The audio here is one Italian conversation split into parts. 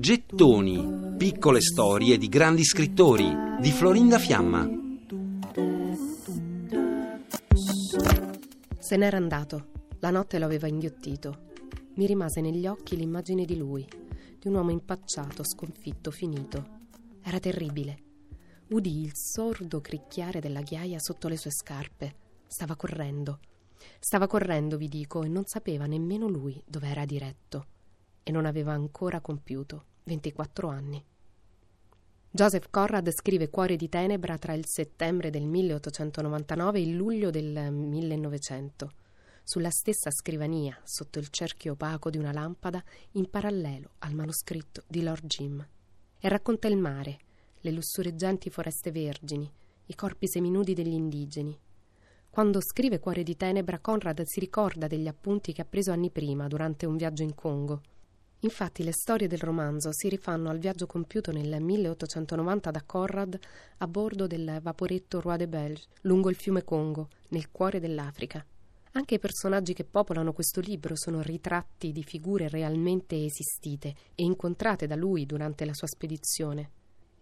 Gettoni, piccole storie di grandi scrittori di Florinda Fiamma. Se n'era andato, la notte lo aveva inghiottito. Mi rimase negli occhi l'immagine di lui, di un uomo impacciato, sconfitto, finito. Era terribile. Udì il sordo cricchiare della ghiaia sotto le sue scarpe. Stava correndo. Stava correndo, vi dico, e non sapeva nemmeno lui dove era diretto e non aveva ancora compiuto 24 anni. Joseph Conrad scrive Cuore di tenebra tra il settembre del 1899 e il luglio del 1900, sulla stessa scrivania, sotto il cerchio opaco di una lampada, in parallelo al manoscritto di Lord Jim. E racconta il mare, le lussureggianti foreste vergini, i corpi seminudi degli indigeni. Quando scrive Cuore di tenebra, Conrad si ricorda degli appunti che ha preso anni prima durante un viaggio in Congo Infatti le storie del romanzo si rifanno al viaggio compiuto nel 1890 da Conrad a bordo del vaporetto Roi de Belge lungo il fiume Congo, nel cuore dell'Africa. Anche i personaggi che popolano questo libro sono ritratti di figure realmente esistite e incontrate da lui durante la sua spedizione.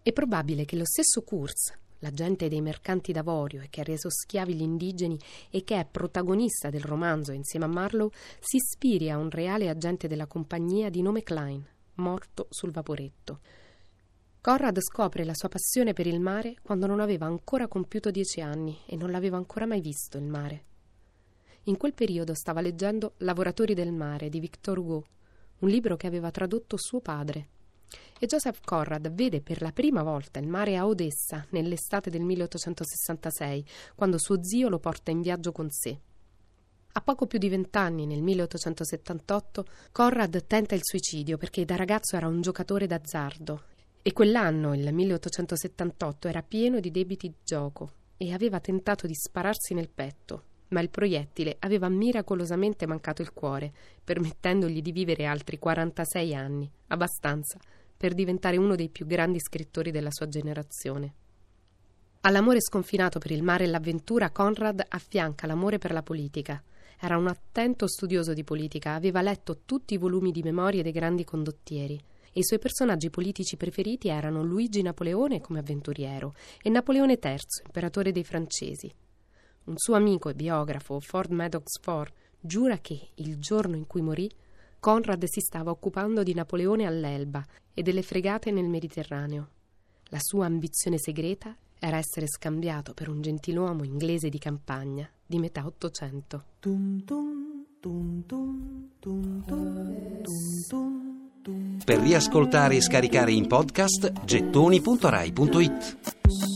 È probabile che lo stesso Kurz, l'agente dei mercanti d'avorio e che ha reso schiavi gli indigeni e che è protagonista del romanzo insieme a Marlowe, si ispiri a un reale agente della compagnia di nome Klein, morto sul vaporetto. Conrad scopre la sua passione per il mare quando non aveva ancora compiuto dieci anni e non l'aveva ancora mai visto il mare. In quel periodo stava leggendo Lavoratori del mare di Victor Hugo, un libro che aveva tradotto suo padre e Joseph Conrad vede per la prima volta il mare a Odessa nell'estate del 1866, quando suo zio lo porta in viaggio con sé. A poco più di vent'anni, nel 1878, Conrad tenta il suicidio perché da ragazzo era un giocatore d'azzardo e quell'anno, il 1878, era pieno di debiti di gioco e aveva tentato di spararsi nel petto, ma il proiettile aveva miracolosamente mancato il cuore, permettendogli di vivere altri 46 anni, abbastanza per diventare uno dei più grandi scrittori della sua generazione. All'amore sconfinato per il mare e l'avventura, Conrad affianca l'amore per la politica. Era un attento studioso di politica, aveva letto tutti i volumi di memorie dei grandi condottieri e i suoi personaggi politici preferiti erano Luigi Napoleone come avventuriero e Napoleone III, imperatore dei francesi. Un suo amico e biografo, Ford Maddox Ford, giura che, il giorno in cui morì, Conrad si stava occupando di Napoleone all'Elba e delle fregate nel Mediterraneo. La sua ambizione segreta era essere scambiato per un gentiluomo inglese di campagna di metà Ottocento. Per riascoltare e scaricare in podcast gettoni.rai.it